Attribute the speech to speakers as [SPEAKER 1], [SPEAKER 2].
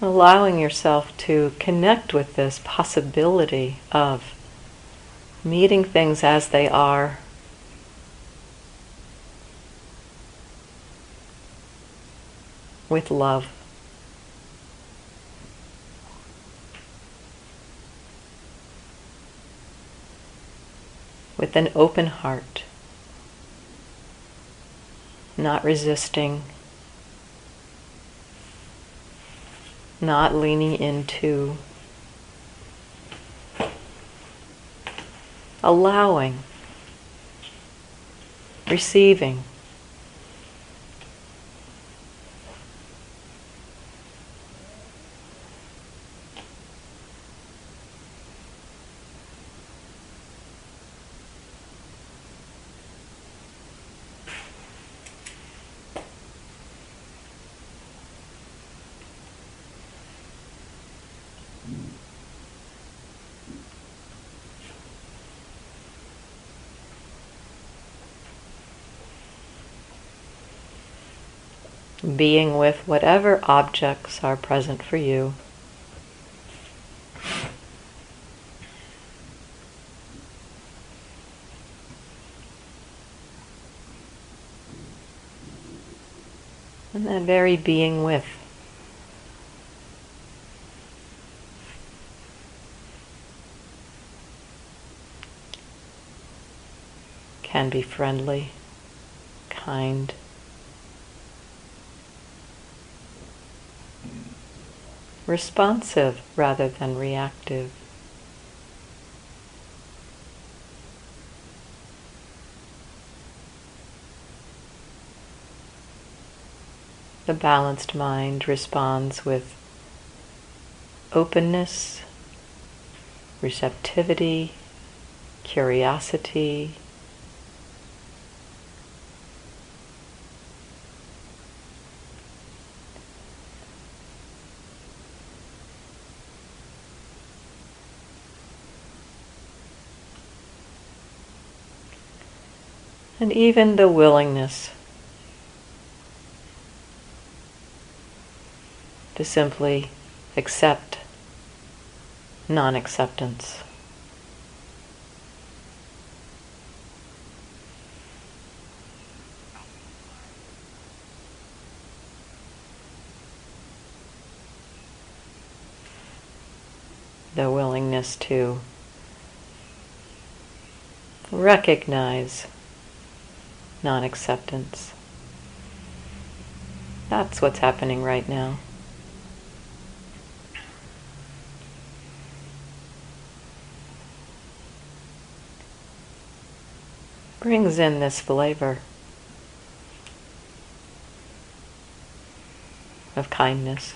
[SPEAKER 1] allowing yourself to connect with this possibility of meeting things as they are. With love. With an open heart, not resisting, not leaning into, allowing, receiving. Being with whatever objects are present for you. And that very being with. Can be friendly, kind. Responsive rather than reactive. The balanced mind responds with openness, receptivity, curiosity, and even the willingness to simply accept non acceptance. The willingness to recognize non acceptance. That's what's happening right now. Brings in this flavor of kindness.